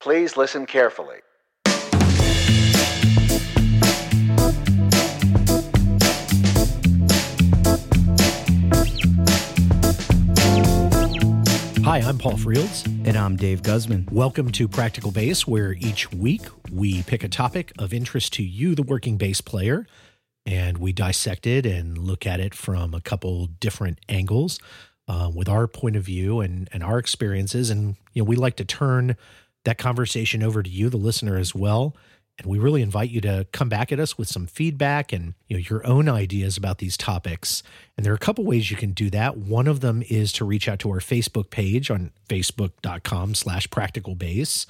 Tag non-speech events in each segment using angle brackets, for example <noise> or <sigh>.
Please listen carefully. Hi, I'm Paul Frields. And I'm Dave Guzman. Welcome to Practical Bass, where each week we pick a topic of interest to you, the working bass player, and we dissect it and look at it from a couple different angles uh, with our point of view and, and our experiences. And, you know, we like to turn that conversation over to you, the listener, as well. And we really invite you to come back at us with some feedback and you know your own ideas about these topics. And there are a couple ways you can do that. One of them is to reach out to our Facebook page on facebook.com slash practical bass.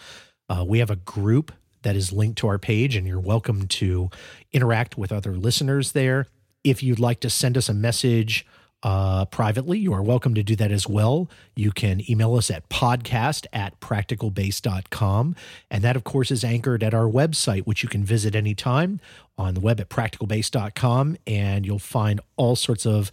Uh, we have a group that is linked to our page, and you're welcome to interact with other listeners there. If you'd like to send us a message uh, privately, you are welcome to do that as well. You can email us at podcast at practicalbass.com. And that, of course, is anchored at our website, which you can visit anytime on the web at practicalbass.com. And you'll find all sorts of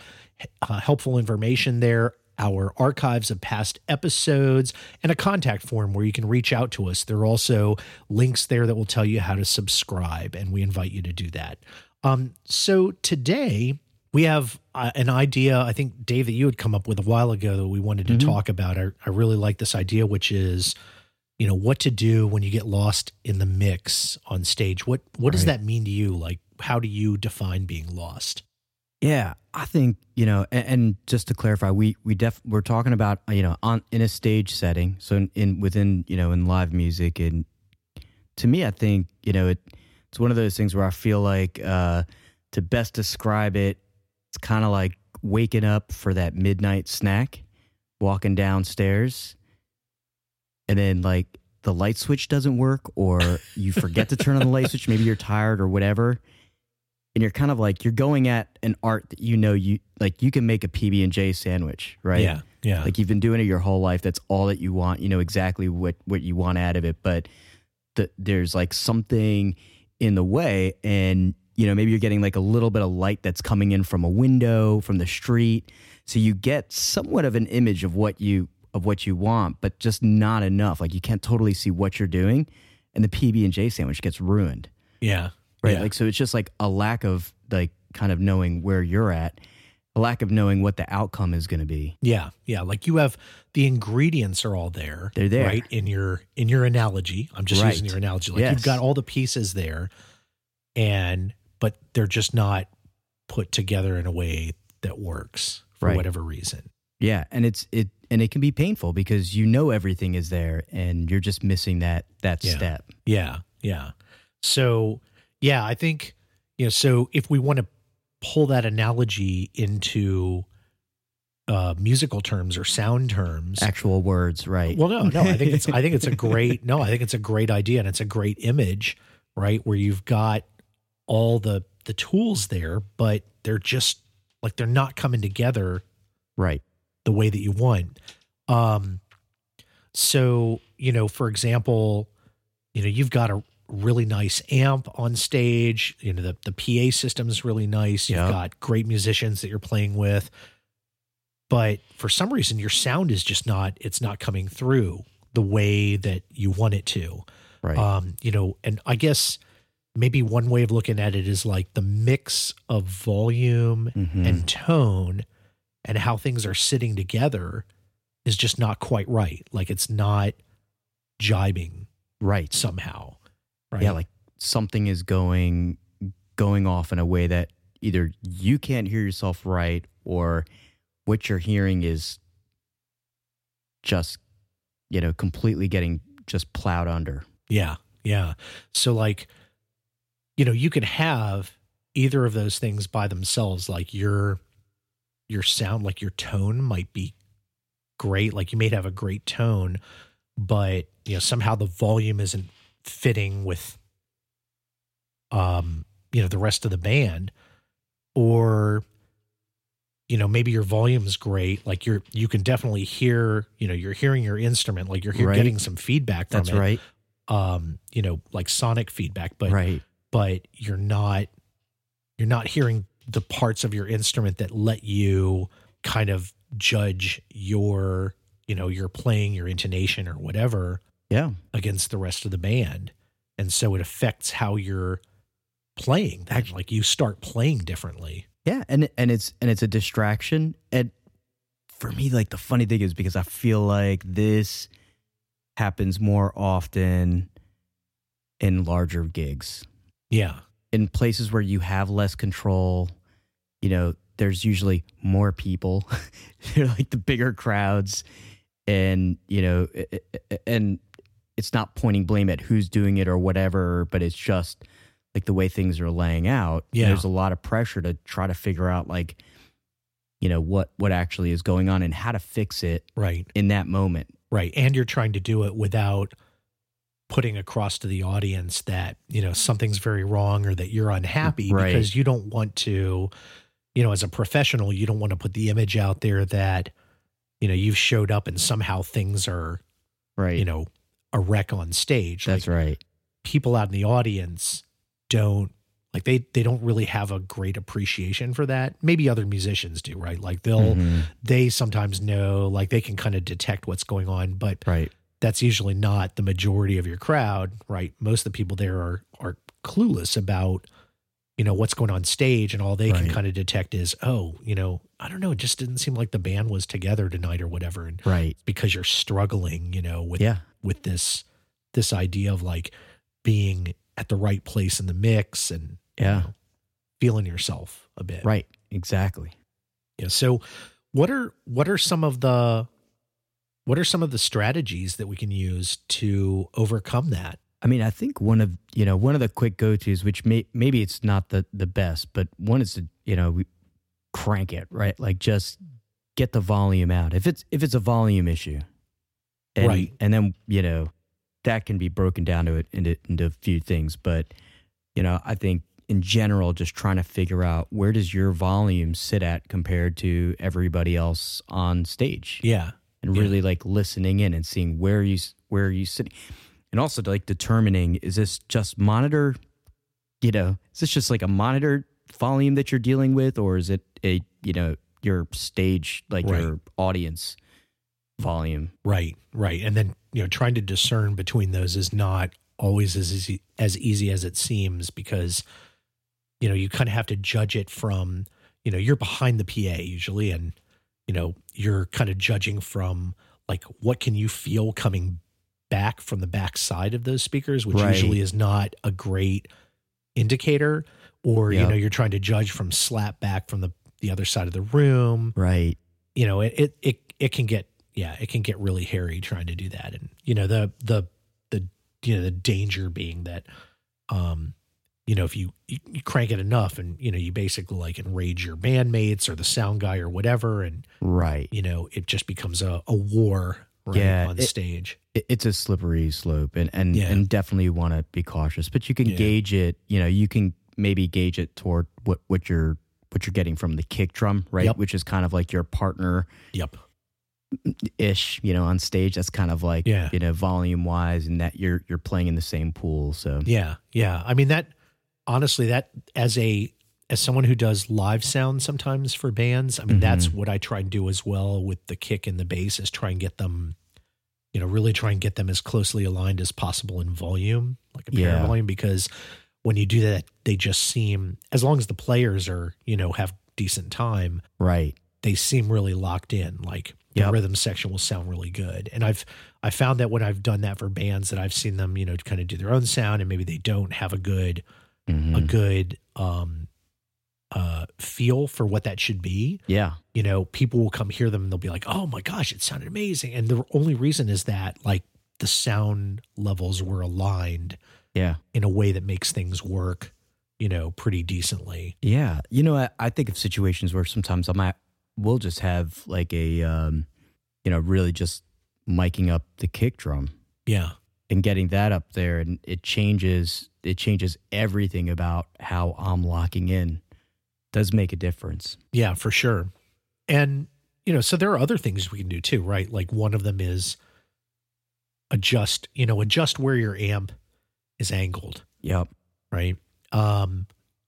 uh, helpful information there. Our archives of past episodes and a contact form where you can reach out to us. There are also links there that will tell you how to subscribe, and we invite you to do that. Um, so today, we have uh, an idea i think dave that you had come up with a while ago that we wanted to mm-hmm. talk about. I, I really like this idea which is you know what to do when you get lost in the mix on stage. What what right. does that mean to you? Like how do you define being lost? Yeah i think you know and, and just to clarify we we def we're talking about you know on in a stage setting so in, in within you know in live music. And to me i think you know it it's one of those things where i feel like uh to best describe it it's kind of like waking up for that midnight snack, walking downstairs, and then like the light switch doesn't work, or you forget to turn on the light switch. Maybe you're tired or whatever. And you're kind of like you're going at an art that you know you like you can make a PB and J sandwich, right? Yeah, yeah. Like you've been doing it your whole life. That's all that you want. You know exactly what what you want out of it, but the, there's like something in the way, and you know, maybe you're getting like a little bit of light that's coming in from a window, from the street. So you get somewhat of an image of what you of what you want, but just not enough. Like you can't totally see what you're doing, and the PB and J sandwich gets ruined. Yeah. Right. Yeah. Like so it's just like a lack of like kind of knowing where you're at, a lack of knowing what the outcome is going to be. Yeah. Yeah, like you have the ingredients are all there. They're there. Right? In your in your analogy. I'm just right. using your analogy. Like yes. you've got all the pieces there and but they're just not put together in a way that works for right. whatever reason. Yeah, and it's it and it can be painful because you know everything is there and you're just missing that that yeah. step. Yeah, yeah. So, yeah, I think you know, so if we want to pull that analogy into uh, musical terms or sound terms, actual words, right? Well, no, no, I think it's I think it's a <laughs> great no, I think it's a great idea and it's a great image, right? Where you've got all the the tools there, but they're just like they're not coming together right the way that you want. Um so, you know, for example, you know, you've got a really nice amp on stage, you know, the the PA system is really nice. You've got great musicians that you're playing with. But for some reason your sound is just not it's not coming through the way that you want it to. Right. Um, you know, and I guess maybe one way of looking at it is like the mix of volume mm-hmm. and tone and how things are sitting together is just not quite right. Like it's not jibing right somehow. Right. Yeah, like something is going going off in a way that either you can't hear yourself right or what you're hearing is just you know completely getting just plowed under. Yeah. Yeah. So like you know, you can have either of those things by themselves. Like your your sound, like your tone might be great. Like you may have a great tone, but you know, somehow the volume isn't fitting with um, you know, the rest of the band. Or you know maybe your volume's great like you're you can definitely hear you know you're hearing your instrument like you're, you're right. getting some feedback from that's it right um you know like sonic feedback but right but you're not you're not hearing the parts of your instrument that let you kind of judge your you know your playing your intonation or whatever Yeah. against the rest of the band. And so it affects how you're playing. That like you start playing differently. Yeah, and and it's and it's a distraction. And for me, like the funny thing is because I feel like this happens more often in larger gigs. Yeah. In places where you have less control, you know, there's usually more people. <laughs> They're like the bigger crowds and, you know, and it's not pointing blame at who's doing it or whatever, but it's just like the way things are laying out. Yeah. There's a lot of pressure to try to figure out like you know what what actually is going on and how to fix it Right. in that moment. Right. And you're trying to do it without putting across to the audience that, you know, something's very wrong or that you're unhappy Right. because you don't want to, you know, as a professional, you don't want to put the image out there that, you know, you've showed up and somehow things are, Right. you know, a wreck on stage. That's like right. people out in the audience don't like they they don't really have a great appreciation for that. Maybe other musicians do, right? Like they'll Mhm. they sometimes know, like they can kind of detect what's going on, but Right. That's usually not the majority of your crowd, right? Most of the people there are are clueless about you know what's going on stage and all they can kind of detect is oh you know i don't know it just didn't seem like the band was together tonight or whatever and Right. because you're struggling you know with Yeah. with this this idea of like being at the right place in the mix and you Yeah. know, feeling yourself a bit Right. Exactly. yeah. So what are what are some of the what are some of the strategies that we can use to overcome that? I mean, I think one of you know one of the quick go tos, which may, maybe it's not the the best, but one is to you know crank it right, like just get the volume out. If it's if it's a volume issue, and, Right. and then you know that can be broken down to it into into a few things, but you know I think in general, just trying to figure out where does your volume sit at compared to everybody else on stage Yeah. And Yeah. really like listening in and seeing where you where are you sitting and also like determining is this just monitor you know is this just like a monitor volume that you're dealing with or is it a you know your stage like Right. your audience volume Right. Right. And then you know trying to discern between those is not always as easy as easy as it seems because you know you kind of have to judge it from you know you're behind the PA usually and you know you're kind of judging from like what can you feel coming back from the back side of those speakers which Right. usually is not a great indicator or you know you're trying to judge from slap back from the the other side of the room. Right. You know it, it it it can get yeah it can get really hairy trying to do that. And you know the the the you know the danger being that um you know if you you, you crank it enough and you know you basically like enrage your bandmates or the sound guy or whatever and right you know it just becomes a, a war right, Yeah, on it- stage it, it's a slippery slope and and, Yeah. and definitely want to be cautious but you can Yeah. gauge it you know you can maybe gauge it toward what what you're what you're getting from the kick drum right Yep. which is kind of like your partner yep ish, you know, on stage. That's kind of like, Yeah. you know, volume wise, and that you're you're playing in the same pool. So Yeah, yeah. I mean that honestly that as a as someone who does live sound sometimes for bands, I mean that's mm-hmm. what I try and do as well with the kick and the bass is try and get them you know, really try and get them as closely aligned as possible in volume, like a pair Yeah. volume because when you do that they just seem as long as the players are, you know, have decent time, right, they seem really locked in. Like the Yep. rhythm section will sound really good. And I've I found that when I've done that for bands that I've seen them, you know, kind of do their own sound and maybe they don't have a good a Mhm. good um uh feel for what that should be. yeah, You know, people will come hear them and they'll be like, "Oh my gosh, it sounded amazing." And the only reason is that like the sound levels were aligned yeah, in a way that makes things work, you know, pretty decently. yeah. You know, I, I think of situations where sometimes I might we'll just have like a, um, you know, really just miking up the kick drum Yeah. and getting that up there, and it changes it changes everything about how I'm locking in. Does make a difference. Yeah, for sure. And, you know, so there are other things we can do too, right? Like one of them is adjust, you know, adjust where your amp is angled, Yep. right? Um,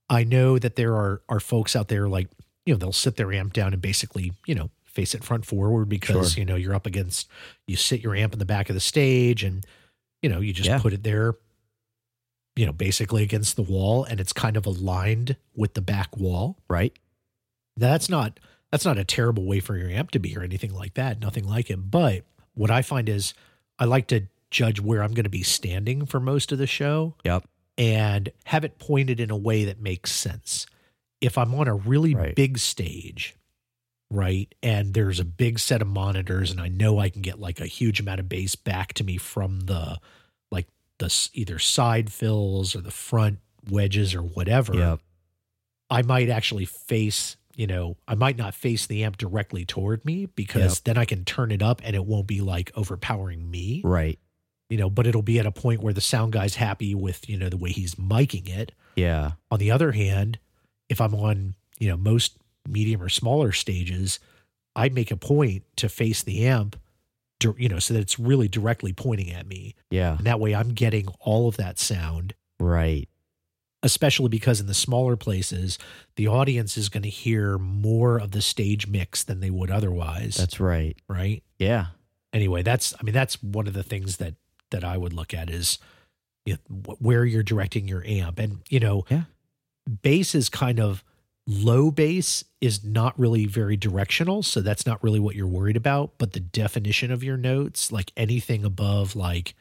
I know that there are are folks out there like, you know, they'll sit their amp down and basically, you know, face it front forward because, Sure. you know, you're up against you sit your amp in the back of the stage and you know, you just Yeah. put it there, you know, basically against the wall and it's kind of aligned with the back wall. Right. That's not that's not a terrible way for your amp to be or anything like that. Nothing like it. But what I find is I like to judge where I'm going to be standing for most of the show Yep. and have it pointed in a way that makes sense. If I'm on a really Right. big stage, right, and there's a big set of monitors, and I know I can get like a huge amount of bass back to me from the the either side fills or the front wedges or whatever, Yep. I might actually face, you know, I might not face the amp directly toward me because then I can turn it up and it won't be like overpowering me Right. you know, but it'll be at a point where the sound guy's happy with, you know, the way he's miking it. Yeah. On the other hand, if I'm on, you know, most medium or smaller stages, I make a point to face the amp, you know, so that it's really directly pointing at me. Yeah. And that way I'm getting all of that sound, Right. especially because in the smaller places, the audience is going to hear more of the stage mix than they would otherwise. That's right. right. Yeah. anyway that's i mean that's one of the things that that i would look at is you know, where you're directing your amp and you know Yeah. bass is kind of low bass is not really very directional so that's not really what you're worried about but the definition of your notes like anything above like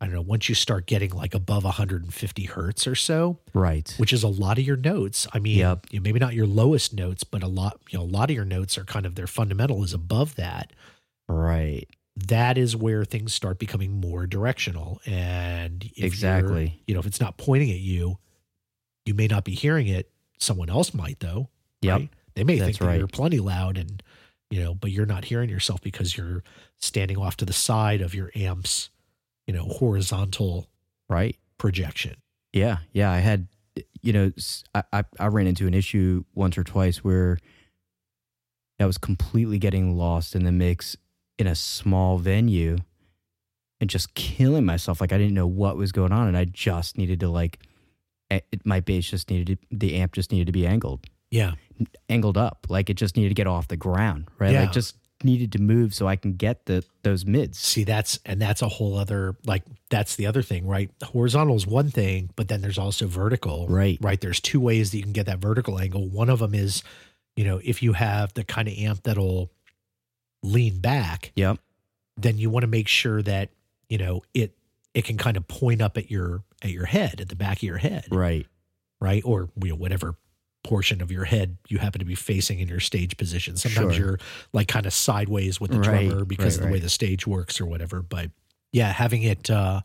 i don't know once you start getting like above 150 hertz or so Right. which is a lot of your notes i mean Yep. you know, maybe not your lowest notes but a lot you know a lot of your notes are kind of their fundamental is above that Right. that is where things start becoming more directional. And Exactly. you know, if it's not pointing at you, you may not be hearing it. Someone else might though. Yep. right? They may That's think right. you're plenty loud and you know, but you're not hearing yourself because you're standing off to the side of your amp's, you know, horizontal Right. projection. Yeah, yeah. I had, you know, I I ran into an issue once or twice where I was completely getting lost in the mix in a small venue and just killing myself. Like I didn't know what was going on, and I just needed to like, it, my bass just needed to, the amp just needed to be angled, Yeah. angled up. Like it just needed to get off the ground, right? Yeah. Like just needed to move so I can get the those mids. See, that's and that's a whole other like that's the other thing, right? Horizontal is one thing, but then there's also vertical. Right. Right. There's two ways that you can get that vertical angle. One of them is, you know, if you have the kind of amp that'll lean back, Yep. then you want to make sure that, you know, it it can kind of point up at your at your head, at the back of your head. Right. Right. Or you know, whatever portion of your head you happen to be facing in your stage position. Sometimes Sure. you're like kind of sideways with the Right, drummer because right, of the way the stage works or whatever. But yeah, having it uh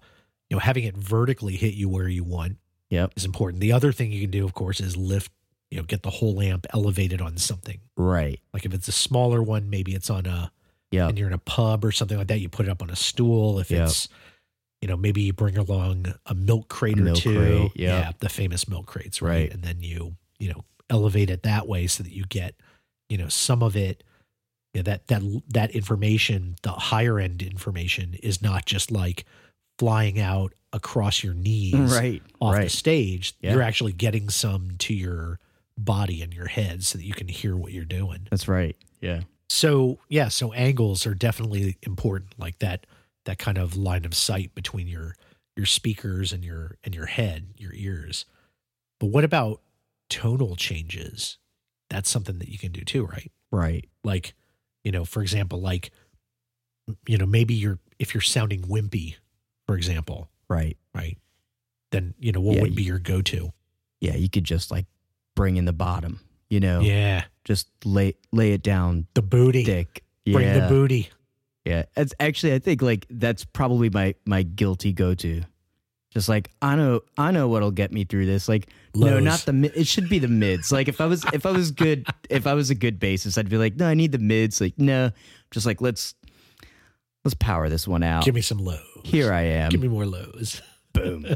you know, having it vertically hit you where you want Yep. is important. The other thing you can do, of course, is lift, you know, get the whole amp elevated on something. Right. Like if it's a smaller one, maybe it's on a Yep. and you're in a pub or something like that, you put it up on a stool. If Yep. it's you know, maybe you bring along a milk crate A or milk two. crate, yep. Yeah, the famous milk crates, right? Right. And then you, you know, elevate it that way so that you get, you know, some of it, you know, that that that information, the higher end information is not just like flying out across your knees Right. off the stage. Yeah. You're actually getting some to your body and your head so that you can hear what you're doing. That's right. Yeah. So yeah, so angles are definitely important, like that that kind of line of sight between your your speakers and your and your head, your ears. But what about tonal changes? That's something that you can do too, right? Right. Like, you know, for example, like you know, maybe you're if you're sounding wimpy, for example, Right. right? Then, you know, what Yeah, would you- be your go-to? Yeah. You could just like bring in the bottom, you know, Yeah, just lay lay it down the booty. thick. Bring yeah. the booty. Yeah. It's actually I think like that's probably my my guilty go to. Just like I know I know what'll get me through this. Like no, not the mid. It should be the mids. Like if I was if I was good <laughs> if I was a good bassist, I'd be like, no, I need the mids. Like no, just like let's let's power this one out. Give me some lows. Here I am. Give me more lows. <laughs> Boom.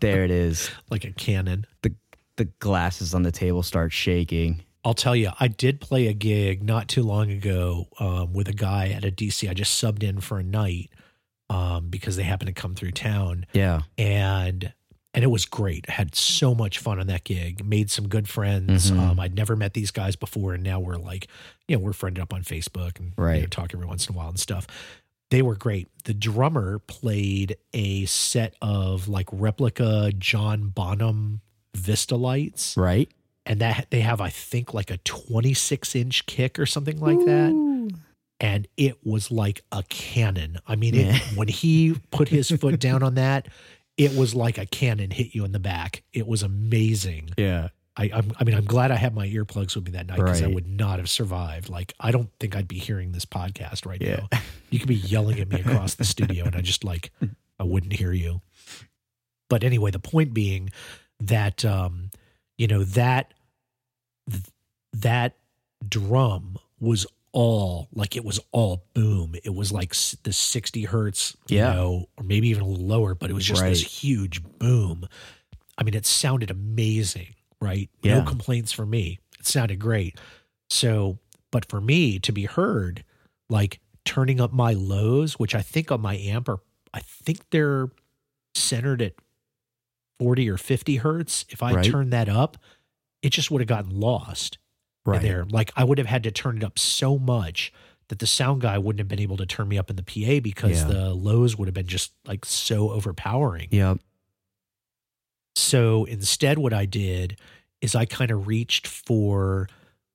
there it is. Like a cannon. The the glasses on the table start shaking. I'll tell you, I did play a gig not too long ago um, with a guy at a DC. I just subbed in for a night um, because they happened to come through town, Yeah. and and it was great. I had so much fun on that gig. Made some good friends. Mhm. Um, I'd never met these guys before, and now we're like, you know, we're friended up on Facebook and you know, talk every once in a while and stuff. They were great. The drummer played a set of like replica John Bonham Vistalites, Right. And that they have, I think, like a 26 inch kick or something like that. And it was like a cannon. I mean, Yeah. it, when he <laughs> put his foot down on that, it was like a cannon hit you in the back. It was amazing. Yeah. I, I'm, I mean, I'm glad I had my earplugs with me that night because I would not have survived. Like, I don't think I'd be hearing this podcast right Yeah. now. You could be yelling at me across the studio, and I just like I wouldn't hear you. But anyway, the point being that um, you know that th- that drum was all like it was all boom. It was like s- the 60 hertz, you Yeah. know, or maybe even a little lower, but it was just this huge boom. I mean, it sounded amazing, right? Yeah. No complaints for me. It sounded great. So, but for me to be heard, like turning up my lows, which I think on my amp are, I think they're centered at 40 or 50 hertz. If I Right. turned that up, it just would have gotten lost Right. there. Like I would have had to turn it up so much that the sound guy wouldn't have been able to turn me up in the PA because Yeah. the lows would have been just like so overpowering. Yeah. So instead, what I did is I kind of reached for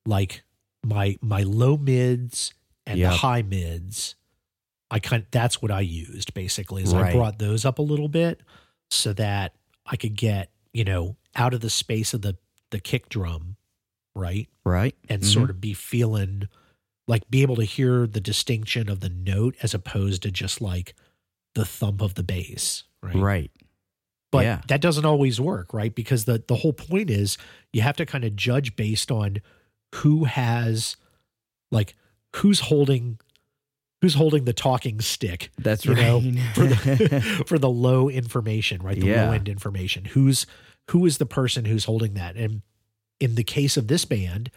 like my my low mids and Yep. the high mids. I kind of, that's what I used basically. Is I brought those up a little bit so that I could get you know out of the space of the the kick drum, right, Right. and Mhm. sort of be feeling like be able to hear the distinction of the note as opposed to just like the thump of the bass, right? Right. But Yeah. that doesn't always work, right? Because the the whole point is you have to kind of judge based on who has like who's holding who's holding the talking stick That's you right. know, for the <laughs> <laughs> for the low information, right? The Yeah. low end information. Who's who is the person who's holding that? And in the case of this band,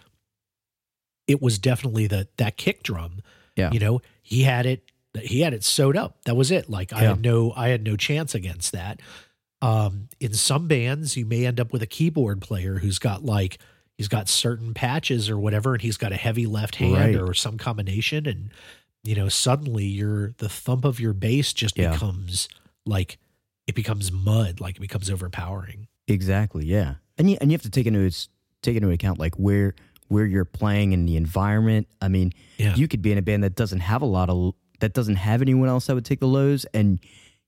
it was definitely the that kick drum. Yeah. You know, he had it he had it sewed up. That was it. Like I had no I had no chance against that. Um in some bands you may end up with a keyboard player who's got like he's got certain patches or whatever and he's got a heavy left hand Right. or some combination and you know suddenly your the thump of your bass just Yeah. becomes like it becomes mud like it becomes overpowering Exactly. Yeah. And you and you have to take into its take into account like where where you're playing in the environment. I mean, yeah you could be in a band that doesn't have a lot of that doesn't have anyone else that would take the lows and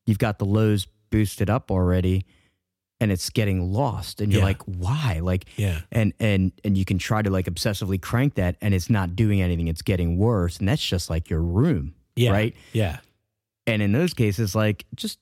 you've got the lows boosted up already and it's getting lost and you're Yeah. like why like yeah and and and you can try to like obsessively crank that and it's not doing anything it's getting worse and that's just like your room yeah right yeah and in those cases like just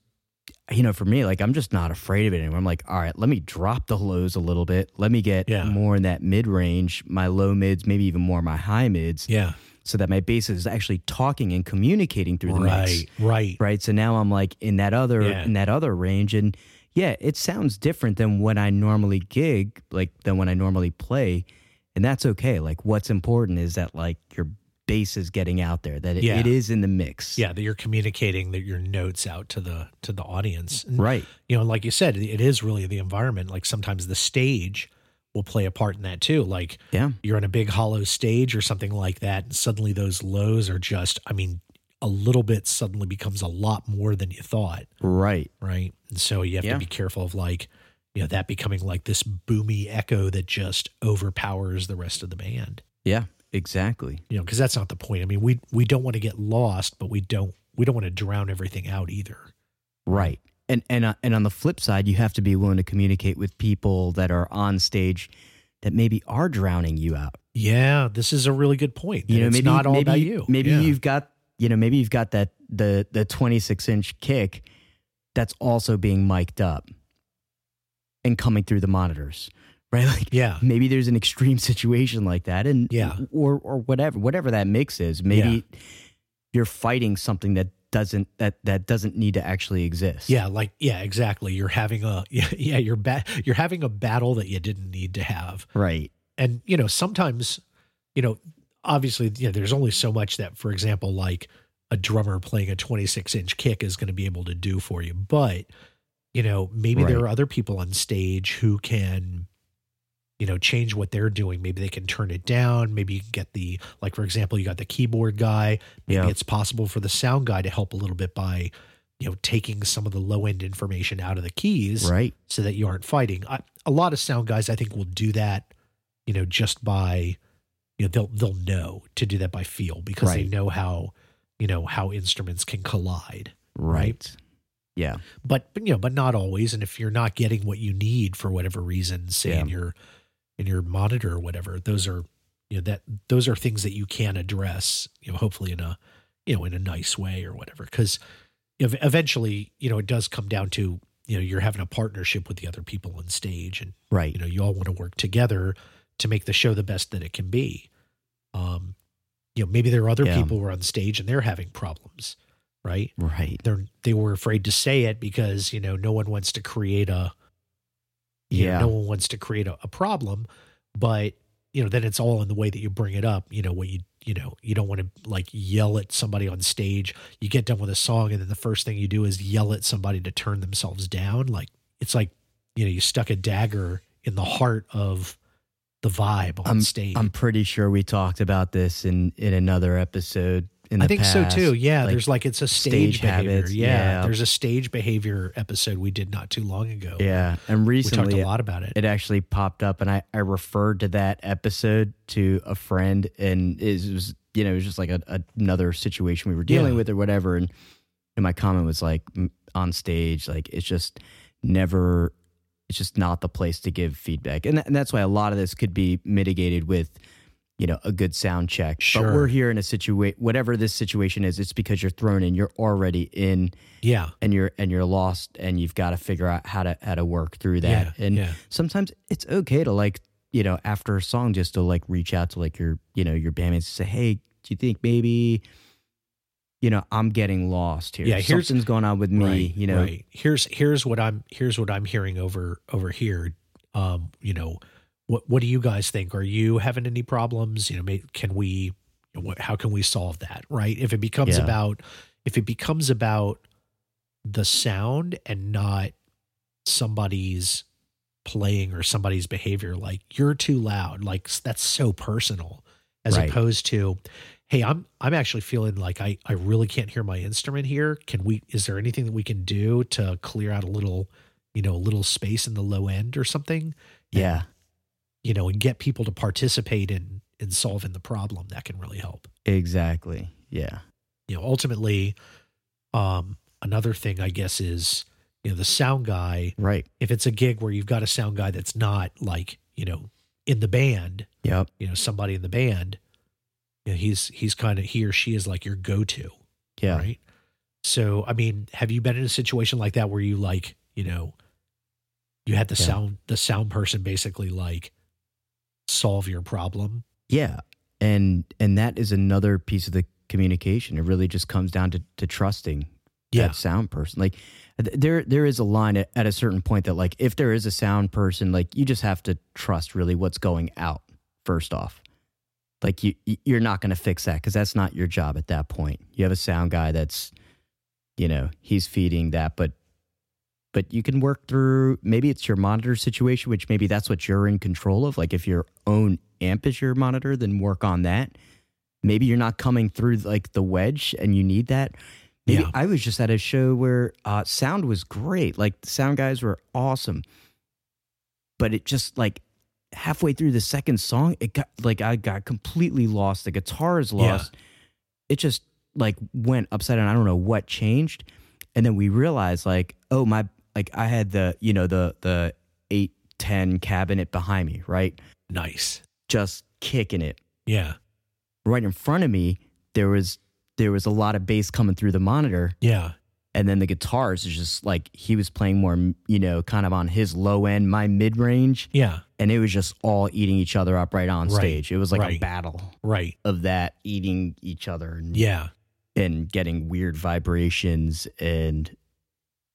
you know for me like i'm just not afraid of it anymore. I'm like all right let me drop the lows a little bit. Let me get Yeah. more in that mid range my low mids maybe even more my high mids yeah. so that my bass is actually talking and communicating through the mix. Right right. Right so now i'm like in that other Yeah. in that other range and yeah it sounds different than when i normally gig like than when i normally play and that's okay. Like what's important is that like your bass is getting out there that it, Yeah. it is in the mix. Yeah that you're communicating that your notes out to the to the audience. And, right. you know like you said it is really the environment. Like sometimes the stage will play a part in that too. Like yeah. you're on a big hollow stage or something like that and suddenly those lows are just i mean a little bit suddenly becomes a lot more than you thought. Right. Right? And so you have Yeah. to be careful of like you know that becoming like this boomy echo that just overpowers the rest of the band. Yeah exactly. You know because that's not the point. I mean we we don't want to get lost but we don't we don't want to drown everything out either. Right. And and uh, and on the flip side you have to be willing to communicate with people that are on stage that maybe are drowning you out. Yeah this is a really good point you know it's maybe not all maybe about you. maybe Yeah. you've got you know maybe you've got that the the 26 inch kick that's also being mic'd up and coming through the monitors right? <laughs> Like yeah. maybe there's an extreme <laughs> situation like that and Yeah. or or whatever whatever that mix is maybe you're fighting something that doesn't that that doesn't need to actually exist. Yeah like yeah exactly. You're having a <laughs> yeah, yeah you're ba- you're having a battle that you didn't need to have. Right. And you know sometimes you know obviously you know there's only so much that for example like a drummer playing a 26 inch kick is going to be able to do for you. But you know maybe there are other people on stage who can you know, change what they're doing. Maybe they can turn it down. Maybe you can get the, like, for example, you got the keyboard guy. Maybe Yeah. it's possible for the sound guy to help a little bit by, you know, taking some of the low end information out of the keys Right. so that you aren't fighting. I, a lot of sound guys, I think, will do that, you know, just by, you know, they'll they'll know to do that by feel because they know how, you know, how instruments can collide. Right. Yeah. But, but you know, but not always. And if you're not getting what you need for whatever reason, say Yeah. in your in your monitor or whatever, those are you know that those are things that you can address. You know, hopefully in a you know in a nice way or whatever. Because eventually, you know, it does come down to you know you're having a partnership with the other people on stage and Right. you know you all want to work together to make the show the best that it can be um you know maybe there are other Yeah. people who are on stage and they're having problems right Right. they're they were afraid to say it because you know no one wants to create a you know, Yeah. no one wants to create a, a problem but you know then it's all in the way that you bring it up you know what you you know you don't want to like yell at somebody on stage you get done with a song and then the first thing you do is yell at somebody to turn themselves down like it's like you know you stuck a dagger in the heart of the vibe on stage I'm pretty sure we talked about this in in another episode. In I think so too. Yeah, like there's like it's a stage, stage behavior. habits, Yeah, yeah. there's a stage behavior episode we did not too long ago. Yeah, and we talked a lot about it. it actually popped up, and I I referred to that episode to a friend, and it was you know it was just like a, another situation we were dealing Yeah. with or whatever, and and my comment was like on stage, like it's just never, it's just not the place to give feedback, and, tha- and that's why a lot of this could be mitigated with. You know, a good sound check. Sure. But we're here in a situation, whatever this situation is, it's because you're thrown in. You're already in yeah, and you're and you're lost and you've got to figure out how to how to work through that yeah, and yeah, sometimes it's okay to like you know after a song just to like reach out to like your you know your bandmates and say hey do you think maybe you know i'm getting lost here Yeah, here's- something's going on with me right, you know right. Here's here's what I'm here's what I'm hearing over over here. Um, you know, what what do you guys think? Are you having any problems? You know, can we? What, how can we solve that? Right? If it becomes Yeah. about if it becomes about the sound and not somebody's playing or somebody's behavior like you're too loud like that's so personal as Right. opposed to hey i'm i'm actually feeling like i i really can't hear my instrument here can we is there anything that we can do to clear out a little you know a little space in the low end or something yeah you know and get people to participate in in solving the problem that can really help. Exactly. Yeah. You know ultimately um another thing i guess is you know the sound guy right. if it's a gig where you've got a sound guy that's not like you know in the band yep. you know somebody in the band you know, he's he's kind of he or she is like your go-to yeah. right? So i mean have you been in a situation like that where you like you know you had the Yeah. sound the sound person basically like solve your problem yeah and and that is another piece of the communication it really just comes down to to trusting yeah that sound person. Like there there is a line at, at a certain point that like if there is a sound person, like you just have to trust really what's going out first off. Like you you- you're not going to fix that because that's not your job at that point. You have a sound guy that's you know he's feeding that, but but you can work through maybe it's your monitor situation, which maybe that's what you're in control of. Like if your own amp is your monitor, then work on that. Maybe you're not coming through like the wedge and you need that. Maybe Yeah. I was just at a show where uh, sound was great. Like the sound guys were awesome, but it just like halfway through the second song, it got like I got completely lost. The guitar is Yeah. lost. It just like went upside down. I don't know what changed, and then we realized like, oh my, like I had the you know the the eight ten cabinet behind me, right, nice. Just kicking it. Yeah. Right in front of me. There was there was a lot of bass coming through the monitor. Yeah. And then the guitars is just like he was playing more you know kind of on his low end my mid range yeah. And it was just all eating each other up right on Right, stage. It was like a battle right. of that eating each other and, yeah. and getting weird vibrations and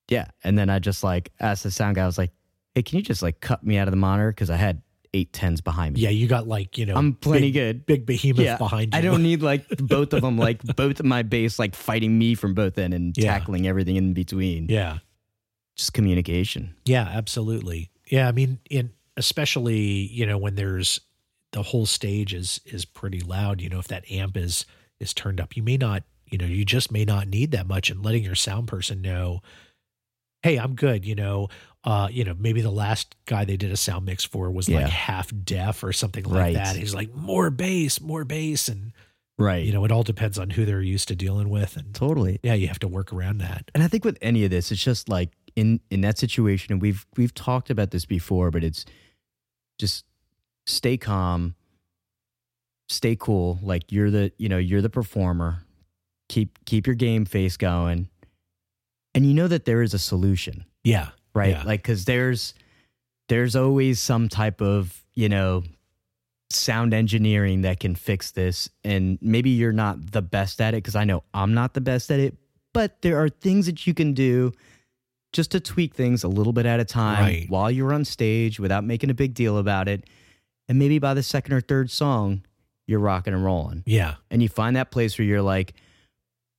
yeah and then i just like asked the sound guy i was like hey can you just like cut me out of the monitor because i had eight tens behind me yeah you got like you know i'm plenty big, good big behemoth Yeah, behind you I don't need like <laughs> both of them, like both of my bass, like fighting me from both end and Yeah. tackling everything in between. yeah Just communication. Yeah, absolutely. Yeah, I mean, in especially you know when there's the whole stage is is pretty loud. You know, if that amp is is turned up, you may not. You know, you just may not need that much, and letting your sound person know, hey, I'm good. You know, uh, you know, maybe the last guy they did a sound mix for was Yeah. like half deaf or something like Right. that. He's like more bass, more bass, and Right. you know, it all depends on who they're used to dealing with, and totally. yeah, you have to work around that. And I think with any of this, it's just like in in that situation, and we've we've talked about this before, but it's just stay calm, stay cool. Like you're the you know you're the performer. Keep keep your game face going, and you know that there is a solution, Yeah, right? Yeah. Like because there's there's always some type of you know sound engineering that can fix this and maybe you're not the best at it because i know i'm not the best at it but there are things that you can do just to tweak things a little bit at a time Right. while you're on stage without making a big deal about it and maybe by the second or third song you're rocking and rolling yeah, and you find that place where you're like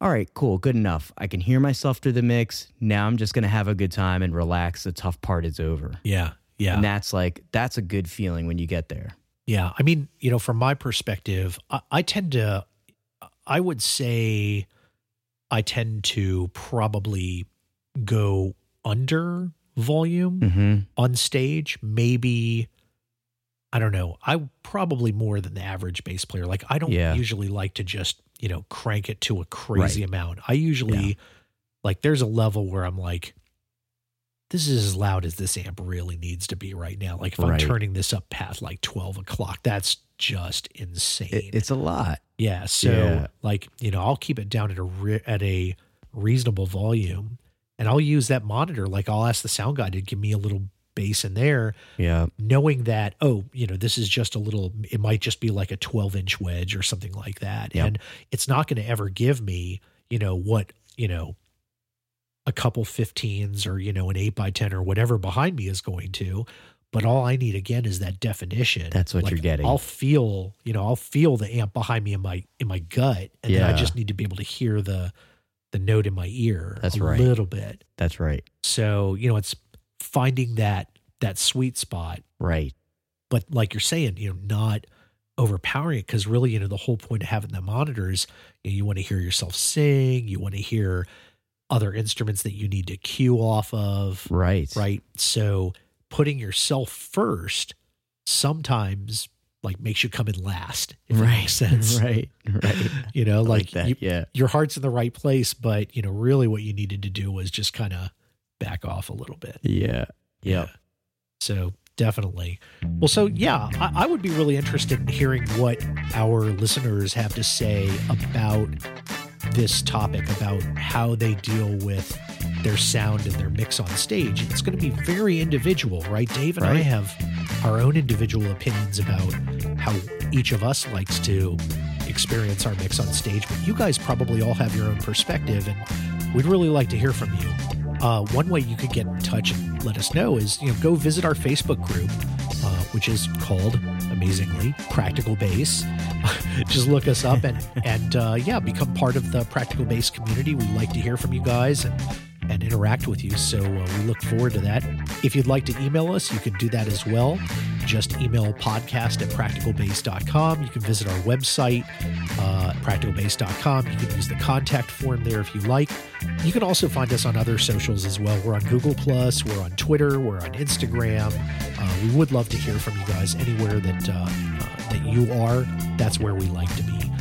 all right cool good enough i can hear myself through the mix now i'm just going to have a good time and relax the tough part is over yeah, yeah. and that's like that's a good feeling when you get there Yeah, I mean, you know, from my perspective, I, I tend to, I would say, I tend to probably go under volume mm-hmm. on stage. Maybe, I don't know. I probably more than the average bass player. Like, I don't Yeah. usually like to just you know crank it to a crazy Right. amount. I usually Yeah. like there's a level where I'm like. This is as loud as this amp really needs to be right now. Like if Right. I'm turning this up past like 12 o'clock, that's just insane. It- it's a lot Yeah. So Yeah. like, you know, I'll keep it down at a re- at a reasonable volume and I'll use that monitor. Like I'll ask the sound guy to give me a little bass in there, yeah knowing that, oh, you know, this is just a little, it might just be like a 12 inch wedge or something like that. Yep. And it's not going to ever give me, you know, what, you know, a couple 15s or, you know, an 8 by 10 or whatever behind me is going to. But all I need again is that definition. That's what you're getting. I'll feel, you know, I'll feel the amp behind me in my in my gut, and then I just need to be able to hear the the note in my ear That's a right. little bit. that's right So you know, it's finding that that sweet spot, right. But like you're saying, you know, not overpowering it because really, you know, the whole point of having the monitors, you, know, you want to hear yourself sing, you want to hear other instruments that you need to cue off of, right. Right? So putting yourself first sometimes like makes you come in last, if that right. makes <laughs> sense. right. Right. You know, I like, that. you, yeah. your heart's in the right place, but you know, really what you needed to do was just kind of back off a little bit. yeah yeah So definitely. Well, so yeah, I, I would be really interested in hearing what our listeners have to say about this topic, about how they deal with their sound and their mix on stage. It's going to be very individual, right? Dave and I have our own individual opinions about how each of us likes to experience our mix on stage, but you guys probably all have your own perspective, and we'd really like to hear from you. Uh, one way you could get in touch and let us know is you know go visit our Facebook group, uh, which is called amazingly Practical Bass. <laughs> Just look us up and <laughs> and uh, yeah, become part of the Practical Bass community. We'd like to hear from you guys and and interact with you. So uh, we look forward to that. If you'd like to email us, you can do that as well. Just email podcast at practicalbass.com. You can visit our website, uh, practicalbass.com. You can use the contact form there if you like. You can also find us on other socials as well. We're on Google Plus, we're on Twitter, we're on Instagram. Uh, we would love to hear from you guys anywhere that uh, uh, that you are. That's where we like to be.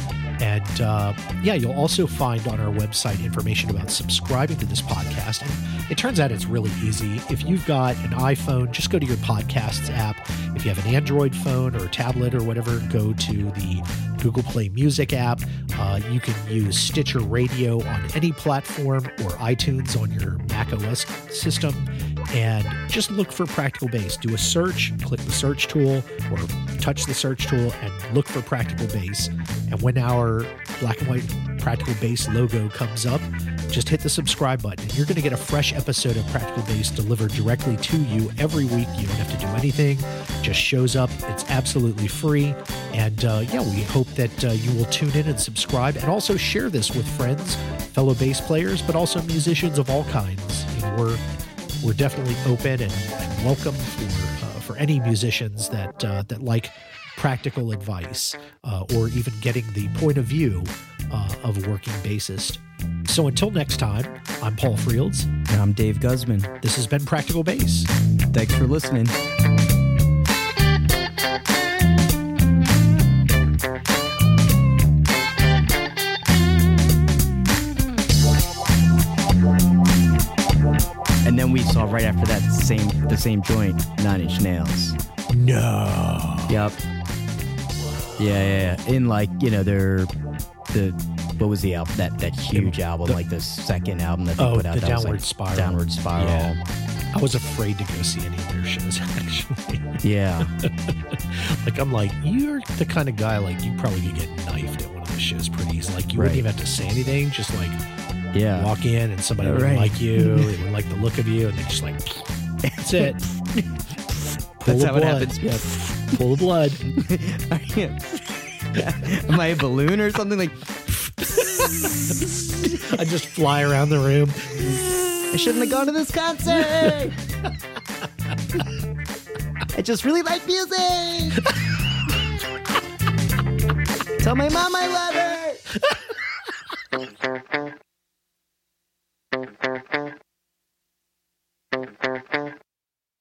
And uh, yeah, you'll also find on our website information about subscribing to this podcast. And it turns out it's really easy. If you've got an iPhone, just go to your podcasts app. If you have an Android phone or tablet or whatever, go to the Google Play Music app. Uh, you can use Stitcher Radio on any platform or iTunes on your Mac OS system. And just look for Practical Bass. Do a search, click the search tool, or touch the search tool and look for Practical Bass. And when our black and white Practical Bass logo comes up, just hit the subscribe button. And you're going to get a fresh episode of Practical Bass delivered directly to you every week. You don't have to do anything, just shows up. It's absolutely free. And uh, yeah, we hope that uh, you will tune in and subscribe and also share this with friends, fellow bass players, but also musicians of all kinds. You know, we're we're definitely open and, and welcome for uh, for any musicians that uh, that like practical advice uh, or even getting the point of view uh, of a working bassist. So until next time, I'm Paul Frields. And I'm Dave Guzman. This has been Practical Bass. Thanks for listening. And then we saw right after that same the same joint, Nine Inch Nails. No. Yep. Yeah, yeah, yeah. In like you know their the what was the album that that huge album the- like the second album that they Oh, put out the that was, Downward like, Spiral. Downward Spiral. Yeah. I was afraid to go see any of their shows, <laughs> actually. Yeah. <laughs> like, I'm like, you're the kind of guy, like, you probably could get knifed at one of those shows pretty easy. Like, you wouldn't even have to say anything, just like Yeah. walk in and somebody Right. like you, <laughs> they wouldn't like the look of you, and they just like, that's it. That's the how it happens. Yeah full the blood. Am I a balloon or something? Like, I just fly around the room. I shouldn't have gone to this concert. I just really like music. Tell my mom I love her.